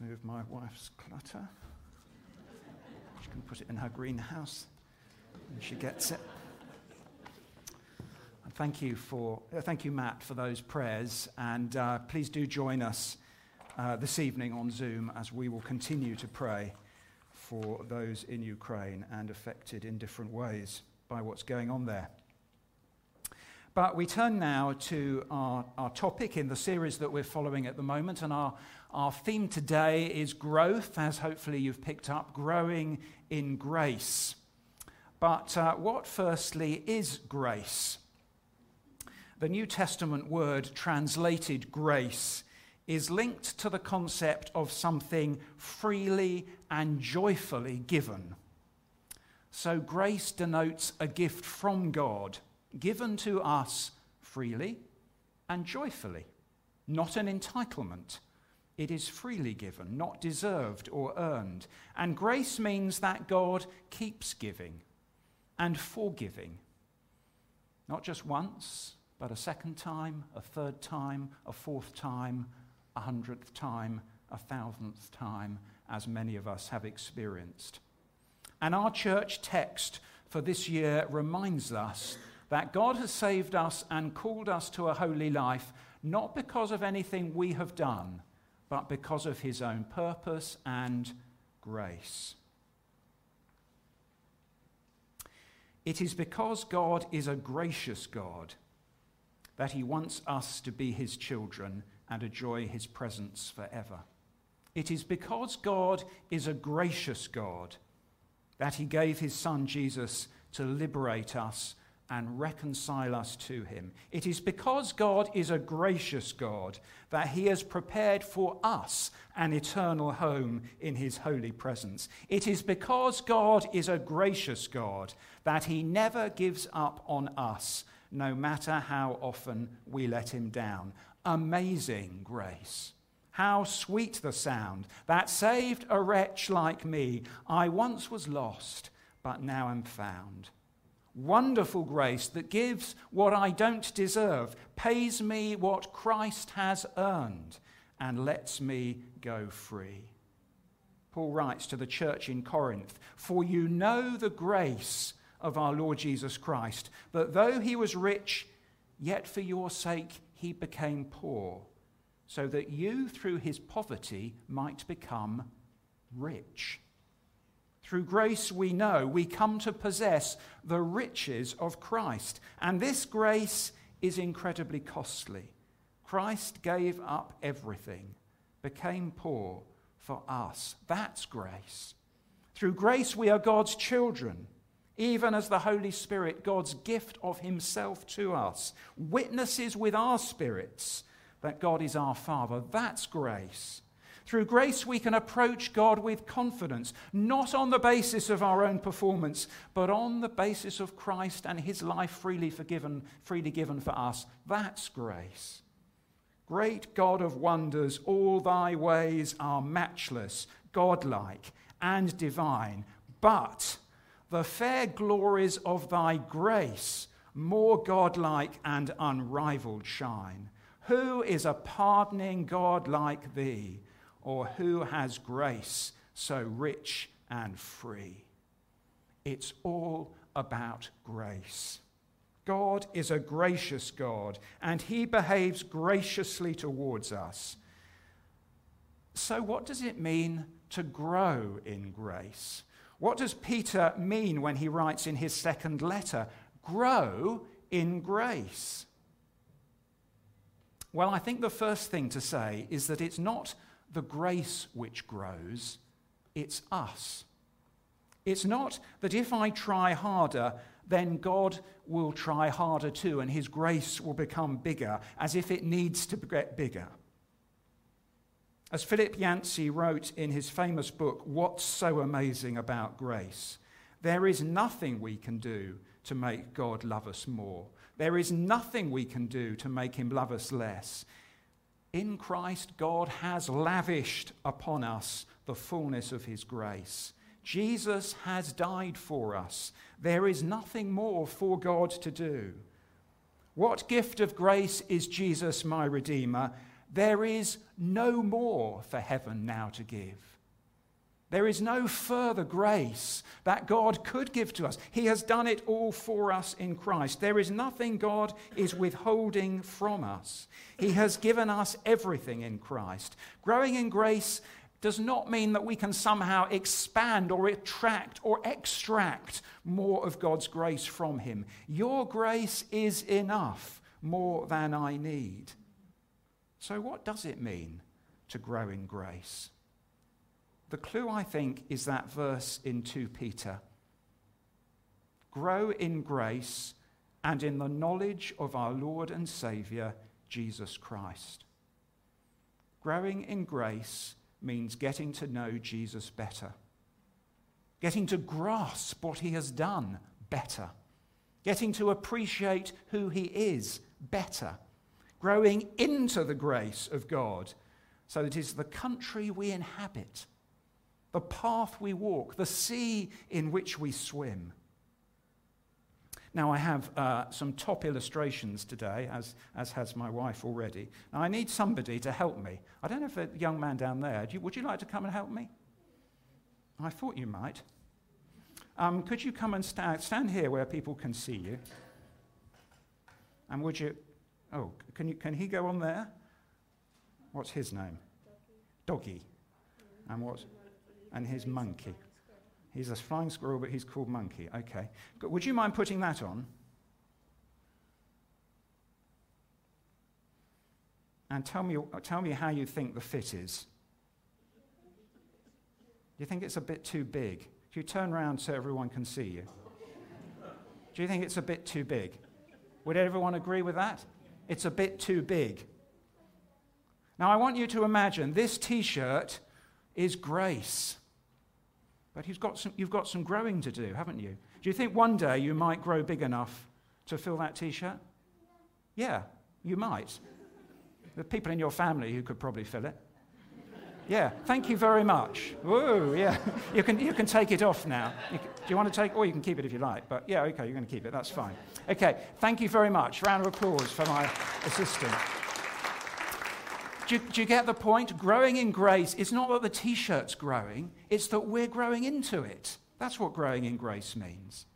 Move my wife's clutter. She can put it in her greenhouse and she gets it. And thank you for, uh, thank you, Matt, for those prayers. And uh, please do join us uh, this evening on Zoom as we will continue to pray for those in Ukraine and affected in different ways by what's going on there. But we turn now to our, our topic in the series that we're following at the moment. And our, our theme today is growth, as hopefully you've picked up, growing in grace. But uh, what, firstly, is grace? The New Testament word translated grace is linked to the concept of something freely and joyfully given. So, grace denotes a gift from God given to us freely and joyfully, not an entitlement. It is freely given, not deserved or earned. And grace means that God keeps giving and forgiving. Not just once, but a second time, a third time, a fourth time, a hundredth time, a thousandth time, as many of us have experienced. And our church text for this year reminds us that God has saved us and called us to a holy life, not because of anything we have done, but because of his own purpose and grace. It is because God is a gracious God that he wants us to be his children and enjoy his presence forever. It is because God is a gracious God that he gave his son Jesus to liberate us and reconcile us to him. It is because God is a gracious God that he has prepared for us an eternal home in his holy presence. It is because God is a gracious God that he never gives up on us, no matter how often we let him down. Amazing grace. How sweet the sound that saved a wretch like me. I once was lost, but now am found. Wonderful grace that gives what I don't deserve, pays me what Christ has earned, and lets me go free. Paul writes to the church in Corinth For you know the grace of our Lord Jesus Christ, that though he was rich, yet for your sake he became poor, so that you through his poverty might become rich. Through grace, we know we come to possess the riches of Christ. And this grace is incredibly costly. Christ gave up everything, became poor for us. That's grace. Through grace, we are God's children, even as the Holy Spirit, God's gift of Himself to us, witnesses with our spirits that God is our Father. That's grace. Through grace, we can approach God with confidence, not on the basis of our own performance, but on the basis of Christ and his life freely forgiven, freely given for us. That's grace. Great God of wonders, all thy ways are matchless, godlike, and divine. But the fair glories of thy grace, more godlike and unrivaled, shine. Who is a pardoning God like thee? Or who has grace so rich and free. It's all about grace. God is a gracious God, and he behaves graciously towards us. So, what does it mean to grow in grace? What does Peter mean when he writes in his second letter, grow in grace? Well, I think the first thing to say is that it's not the grace which grows, it's us. It's not that if I try harder, then God will try harder too, and His grace will become bigger, as if it needs to get bigger. As Philip Yancey wrote in his famous book, What's So Amazing About Grace? There is nothing we can do to make God love us more. There is nothing we can do to make him love us less. In Christ, God has lavished upon us the fullness of his grace. Jesus has died for us. There is nothing more for God to do. What gift of grace is Jesus, my Redeemer? there is no more for heaven now to give. There is no further grace that God could give to us. He has done it all for us in Christ. There is nothing God is withholding from us. He has given us everything in Christ. Growing in grace does not mean that we can somehow expand or attract or extract more of God's grace from Him. Your grace is enough, more than I need. So, what does it mean to grow in grace? The clue, I think, is that verse in 2 Peter. Grow in grace and in the knowledge of our Lord and Saviour, Jesus Christ. Growing in grace means getting to know Jesus better, getting to grasp what he has done better, getting to appreciate who he is better, growing into the grace of God so that it is the country we inhabit the path we walk, the sea in which we swim. Now, I have uh, some top illustrations today, as, as has my wife already. Now, I need somebody to help me. I don't know if the young man down there, you, would you like to come and help me? I thought you might. Um, could you come and stand, stand here where people can see you? And would you, oh, can, you, can he go on there? What's his name? Doggy. Doggy. And what's, and his monkey. He's a flying squirrel, but he's called Monkey. Okay. Would you mind putting that on? And tell me, tell me how you think the fit is. Do you think it's a bit too big? Do you turn around so everyone can see you? Do you think it's a bit too big? Would everyone agree with that? It's a bit too big. Now, I want you to imagine this t shirt is grace. But you've got, some, you've got some growing to do, haven't you? Do you think one day you might grow big enough to fill that t shirt? Yeah, you might. The people in your family who could probably fill it. Yeah, thank you very much. Whoa, yeah. You can, you can take it off now. Can, do you want to take, or you can keep it if you like. But yeah, okay, you're going to keep it. That's fine. Okay, thank you very much. Round of applause for my assistant. Do you, do you get the point? Growing in grace is not that the t shirt's growing, it's that we're growing into it. That's what growing in grace means.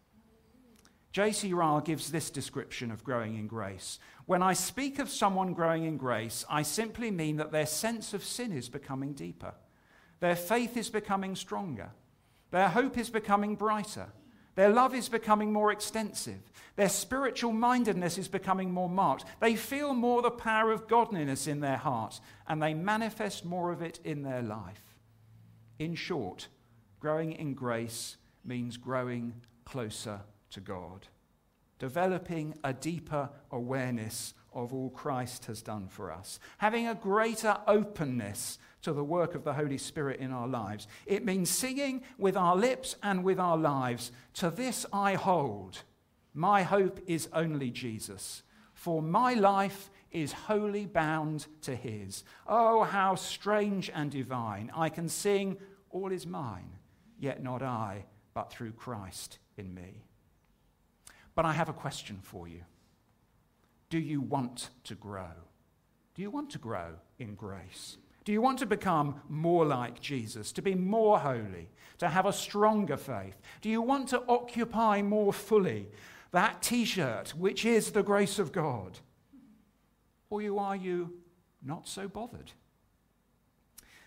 J.C. Ryle gives this description of growing in grace. When I speak of someone growing in grace, I simply mean that their sense of sin is becoming deeper, their faith is becoming stronger, their hope is becoming brighter, their love is becoming more extensive. Their spiritual mindedness is becoming more marked. They feel more the power of godliness in their heart, and they manifest more of it in their life. In short, growing in grace means growing closer to God, developing a deeper awareness of all Christ has done for us, having a greater openness to the work of the Holy Spirit in our lives. It means singing with our lips and with our lives, To this I hold. My hope is only Jesus, for my life is wholly bound to his. Oh, how strange and divine. I can sing, All is mine, yet not I, but through Christ in me. But I have a question for you. Do you want to grow? Do you want to grow in grace? Do you want to become more like Jesus, to be more holy, to have a stronger faith? Do you want to occupy more fully that t shirt, which is the grace of God? Or are you not so bothered?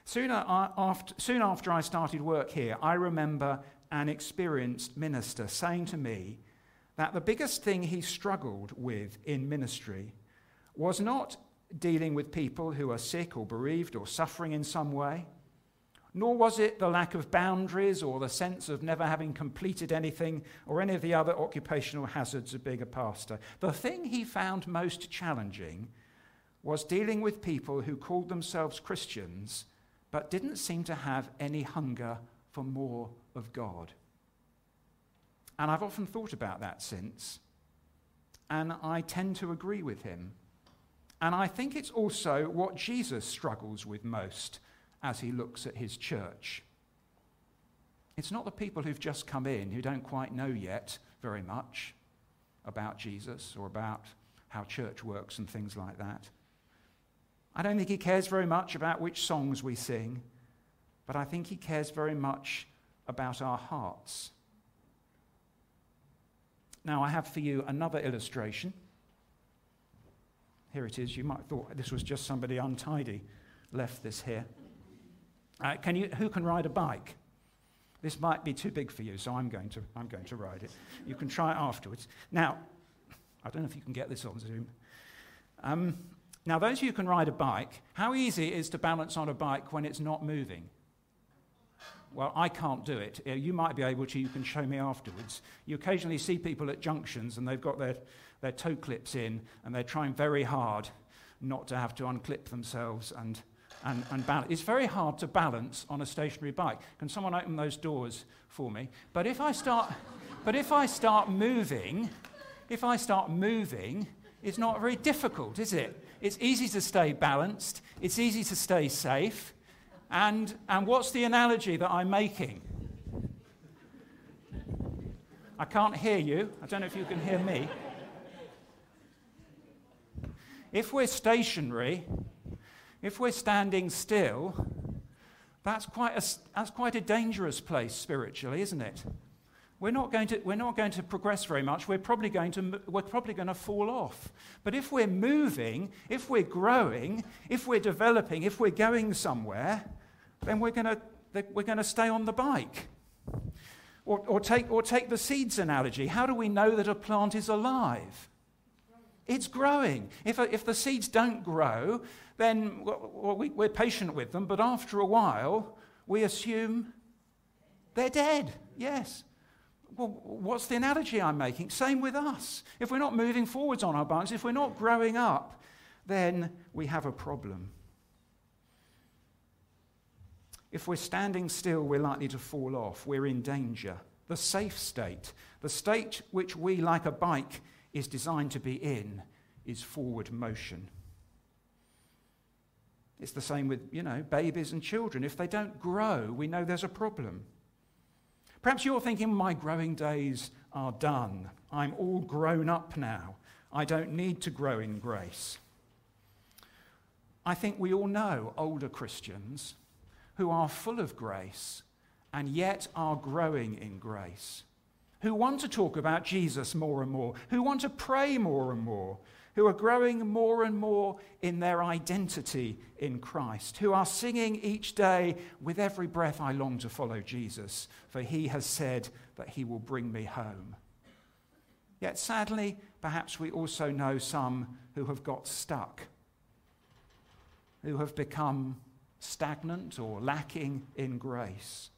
Soon uh, uh, after, soon after I started work here, I remember an experienced minister saying to me that the biggest thing he struggled with in ministry was not dealing with people who are sick or bereaved or suffering in some way, nor was it the lack of boundaries or the sense of never having completed anything or any of the other occupational hazards of being a pastor. The thing he found most challenging was dealing with people who called themselves Christians but didn't seem to have any hunger for more of God. And I've often thought about that since, and I tend to agree with him. And I think it's also what Jesus struggles with most as he looks at his church. It's not the people who've just come in who don't quite know yet very much about Jesus or about how church works and things like that. I don't think he cares very much about which songs we sing, but I think he cares very much about our hearts. Now, I have for you another illustration. Here it is. You might have thought this was just somebody untidy left this here. Uh, can you, who can ride a bike? This might be too big for you, so I'm going to, I'm going to ride it. You can try it afterwards. Now, I don't know if you can get this on Zoom. Um, now, those of you who can ride a bike, how easy it is to balance on a bike when it's not moving? Well, I can't do it. You might be able to, you can show me afterwards. You occasionally see people at junctions and they've got their, their toe clips in and they're trying very hard not to have to unclip themselves and, and, and balance. It's very hard to balance on a stationary bike. Can someone open those doors for me? But if I start, but if I start moving, if I start moving, it's not very difficult, is it? It's easy to stay balanced, it's easy to stay safe. And, and what's the analogy that I'm making? I can't hear you. I don't know if you can hear me. If we're stationary, if we're standing still, that's quite a, that's quite a dangerous place spiritually, isn't it? We're not, going to, we're not going to progress very much. We're probably, going to, we're probably going to fall off. But if we're moving, if we're growing, if we're developing, if we're going somewhere, then we're going to, we're going to stay on the bike. Or, or, take, or take the seeds analogy. How do we know that a plant is alive? It's growing. If, uh, if the seeds don't grow, then well, we, we're patient with them, but after a while, we assume they're dead. Yes. Well, what's the analogy I'm making? Same with us. If we're not moving forwards on our bones, if we're not growing up, then we have a problem. If we're standing still, we're likely to fall off. We're in danger. The safe state, the state which we, like a bike, is designed to be in, is forward motion. It's the same with, you know, babies and children. If they don't grow, we know there's a problem. Perhaps you're thinking, my growing days are done. I'm all grown up now. I don't need to grow in grace. I think we all know older Christians who are full of grace and yet are growing in grace, who want to talk about Jesus more and more, who want to pray more and more, who are growing more and more in their identity in Christ, who are singing each day, With every breath I long to follow Jesus, for he has said that he will bring me home. Yet sadly, perhaps we also know some who have got stuck, who have become stagnant or lacking in grace,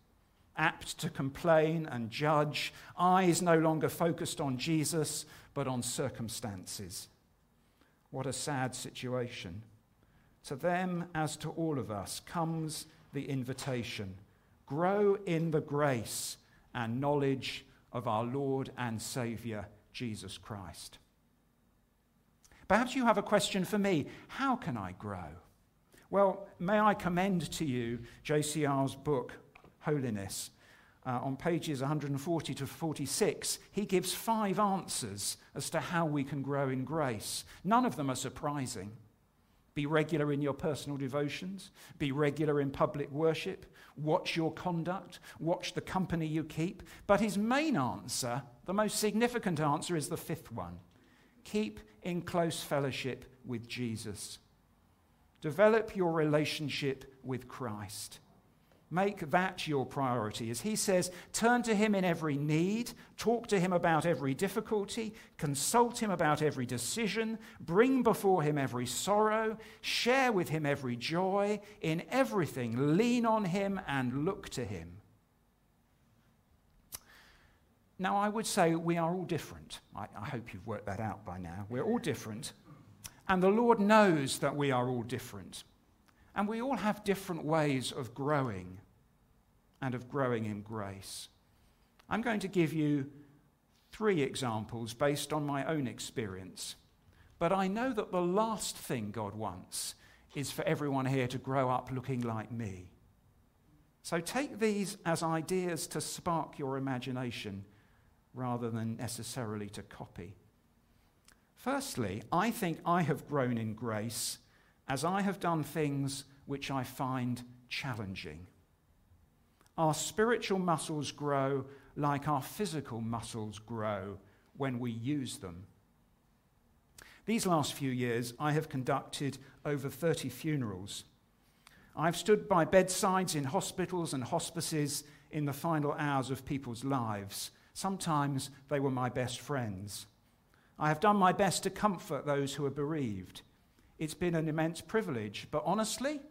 apt to complain and judge, eyes no longer focused on Jesus but on circumstances. What a sad situation. To them, as to all of us, comes the invitation grow in the grace and knowledge of our Lord and Saviour, Jesus Christ. Perhaps you have a question for me. How can I grow? Well, may I commend to you J.C. Ryle's book, Holiness. Uh, on pages 140 to 46, he gives five answers as to how we can grow in grace. None of them are surprising. Be regular in your personal devotions, be regular in public worship, watch your conduct, watch the company you keep. But his main answer, the most significant answer, is the fifth one keep in close fellowship with Jesus. Develop your relationship with Christ. Make that your priority. As he says, turn to him in every need, talk to him about every difficulty, consult him about every decision, bring before him every sorrow, share with him every joy. In everything, lean on him and look to him. Now, I would say we are all different. I, I hope you've worked that out by now. We're all different. And the Lord knows that we are all different. And we all have different ways of growing and of growing in grace. I'm going to give you three examples based on my own experience. But I know that the last thing God wants is for everyone here to grow up looking like me. So take these as ideas to spark your imagination rather than necessarily to copy. Firstly, I think I have grown in grace as I have done things which I find challenging. Our spiritual muscles grow like our physical muscles grow when we use them. These last few years, I have conducted over 30 funerals. I've stood by bedsides in hospitals and hospices in the final hours of people's lives. Sometimes they were my best friends. I have done my best to comfort those who are bereaved. It's been an immense privilege, but honestly,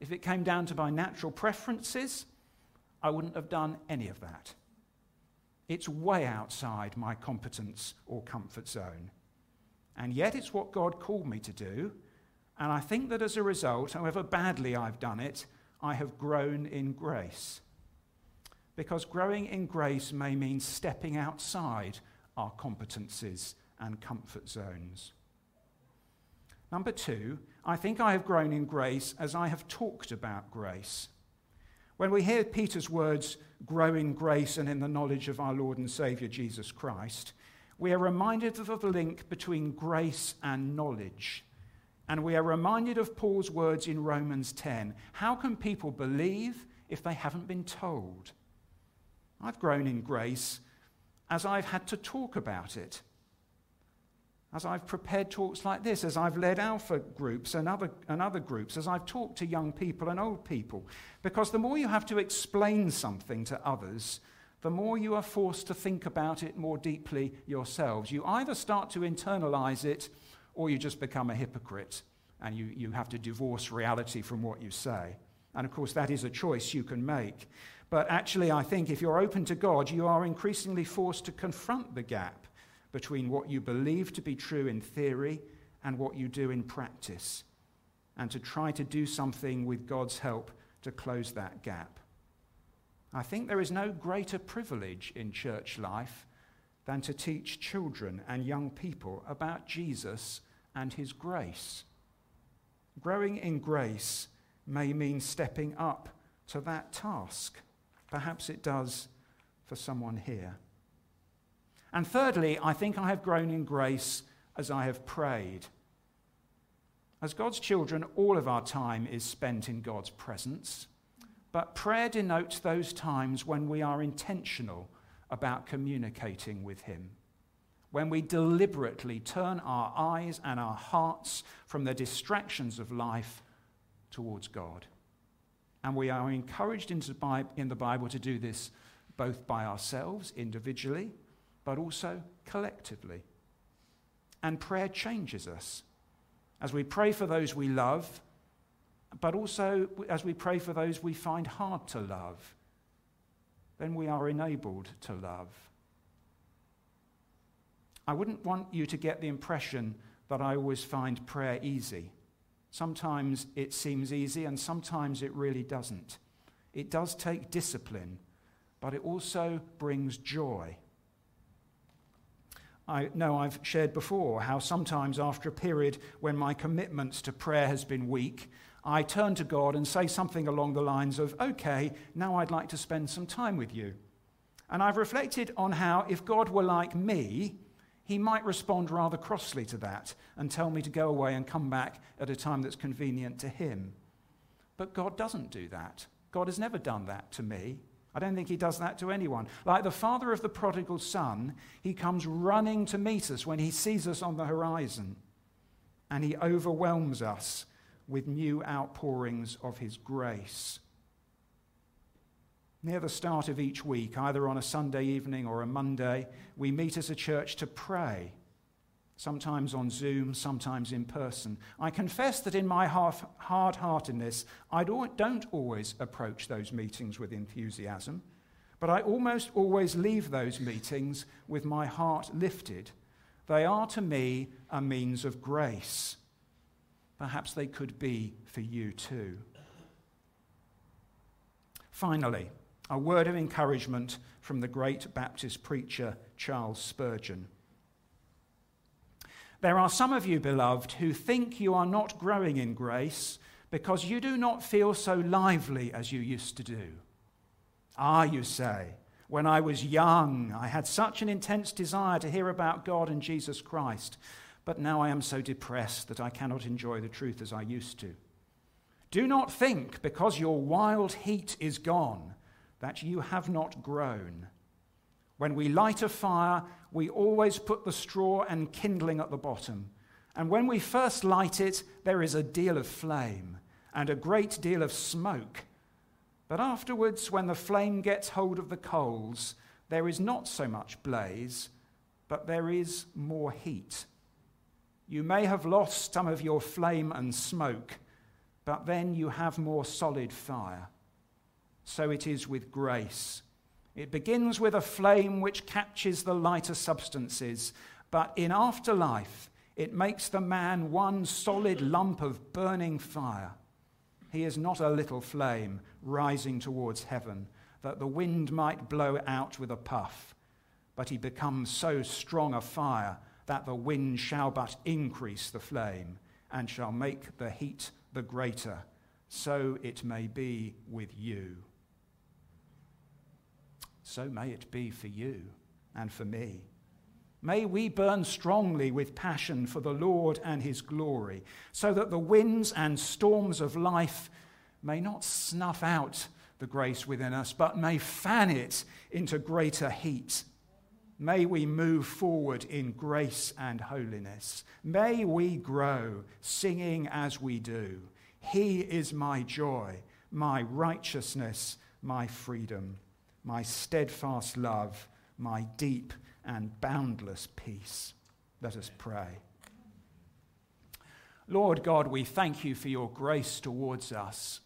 if it came down to my natural preferences, I wouldn't have done any of that. It's way outside my competence or comfort zone. And yet, it's what God called me to do. And I think that as a result, however badly I've done it, I have grown in grace. Because growing in grace may mean stepping outside our competencies and comfort zones. Number two, I think I have grown in grace as I have talked about grace. When we hear Peter's words, grow in grace and in the knowledge of our Lord and Saviour Jesus Christ, we are reminded of the link between grace and knowledge. And we are reminded of Paul's words in Romans 10. How can people believe if they haven't been told? I've grown in grace as I've had to talk about it as I've prepared talks like this, as I've led alpha groups and other, and other groups, as I've talked to young people and old people. Because the more you have to explain something to others, the more you are forced to think about it more deeply yourselves. You either start to internalize it or you just become a hypocrite and you, you have to divorce reality from what you say. And of course, that is a choice you can make. But actually, I think if you're open to God, you are increasingly forced to confront the gap between what you believe to be true in theory and what you do in practice, and to try to do something with God's help to close that gap. I think there is no greater privilege in church life than to teach children and young people about Jesus and his grace. Growing in grace may mean stepping up to that task. Perhaps it does for someone here. And thirdly, I think I have grown in grace as I have prayed. As God's children, all of our time is spent in God's presence. But prayer denotes those times when we are intentional about communicating with Him, when we deliberately turn our eyes and our hearts from the distractions of life towards God. And we are encouraged in the Bible to do this both by ourselves individually but also collectively. And prayer changes us as we pray for those we love, but also as we pray for those we find hard to love. Then we are enabled to love. I wouldn't want you to get the impression that I always find prayer easy. Sometimes it seems easy, and sometimes it really doesn't. It does take discipline, but it also brings joy. I know I've shared before how sometimes after a period when my commitments to prayer has been weak, I turn to God and say something along the lines of, Okay, now I'd like to spend some time with you. And I've reflected on how if God were like me, he might respond rather crossly to that and tell me to go away and come back at a time that's convenient to him. But God doesn't do that. God has never done that to me. I don't think he does that to anyone. Like the father of the prodigal son, he comes running to meet us when he sees us on the horizon, and he overwhelms us with new outpourings of his grace. Near the start of each week, either on a Sunday evening or a Monday, we meet as a church to pray sometimes on Zoom, sometimes in person. I confess that in my hard heartedness, I don't always approach those meetings with enthusiasm, but I almost always leave those meetings with my heart lifted. They are to me a means of grace. Perhaps they could be for you too. Finally, a word of encouragement from the great Baptist preacher Charles Spurgeon. There are some of you, beloved, who think you are not growing in grace because you do not feel so lively as you used to do. Ah, you say, when I was young, I had such an intense desire to hear about God and Jesus Christ. but now I am so depressed that I cannot enjoy the truth as I used to. Do not think, because your wild heat is gone, that you have not grown. When we light a fire, we always put the straw and kindling at the bottom. And when we first light it, there is a deal of flame and a great deal of smoke. But afterwards, when the flame gets hold of the coals, there is not so much blaze, but there is more heat. You may have lost some of your flame and smoke, but then you have more solid fire. So it is with grace. It begins with a flame which catches the lighter substances, but in afterlife, it makes the man one solid lump of burning fire. He is not a little flame rising towards heaven that the wind might blow out with a puff, but he becomes so strong a fire that the wind shall but increase the flame and shall make the heat the greater. So it may be with you. So may it be for you and for me. May we burn strongly with passion for the Lord and his glory, so that the winds and storms of life may not snuff out the grace within us, but may fan it into greater heat May we move forward in grace and holiness. May we grow singing as we do. He is my joy, my righteousness, my freedom, my steadfast love, my deep and boundless peace. Let us pray. Lord God, we thank you for your grace towards us,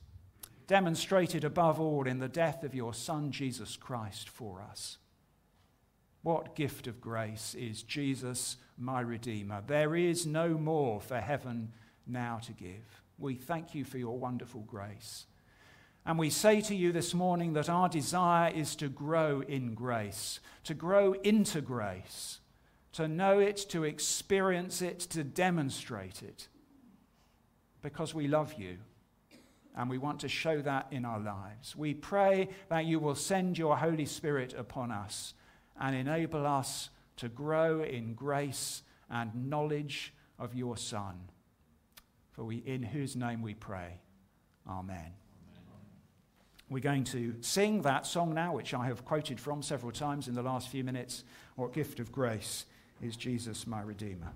demonstrated above all in the death of your Son, Jesus Christ, for us. What gift of grace is Jesus, my Redeemer? There is no more for heaven now to give. We thank you for your wonderful grace. And we say to you this morning that our desire is to grow in grace, to grow into grace, to know it, to experience it, to demonstrate it, because we love you and we want to show that in our lives. We pray that you will send your Holy Spirit upon us and enable us to grow in grace and knowledge of your Son. For we, in whose name we pray. Amen. We're going to sing that song now, which I have quoted from several times in the last few minutes. What gift of grace is Jesus, my Redeemer?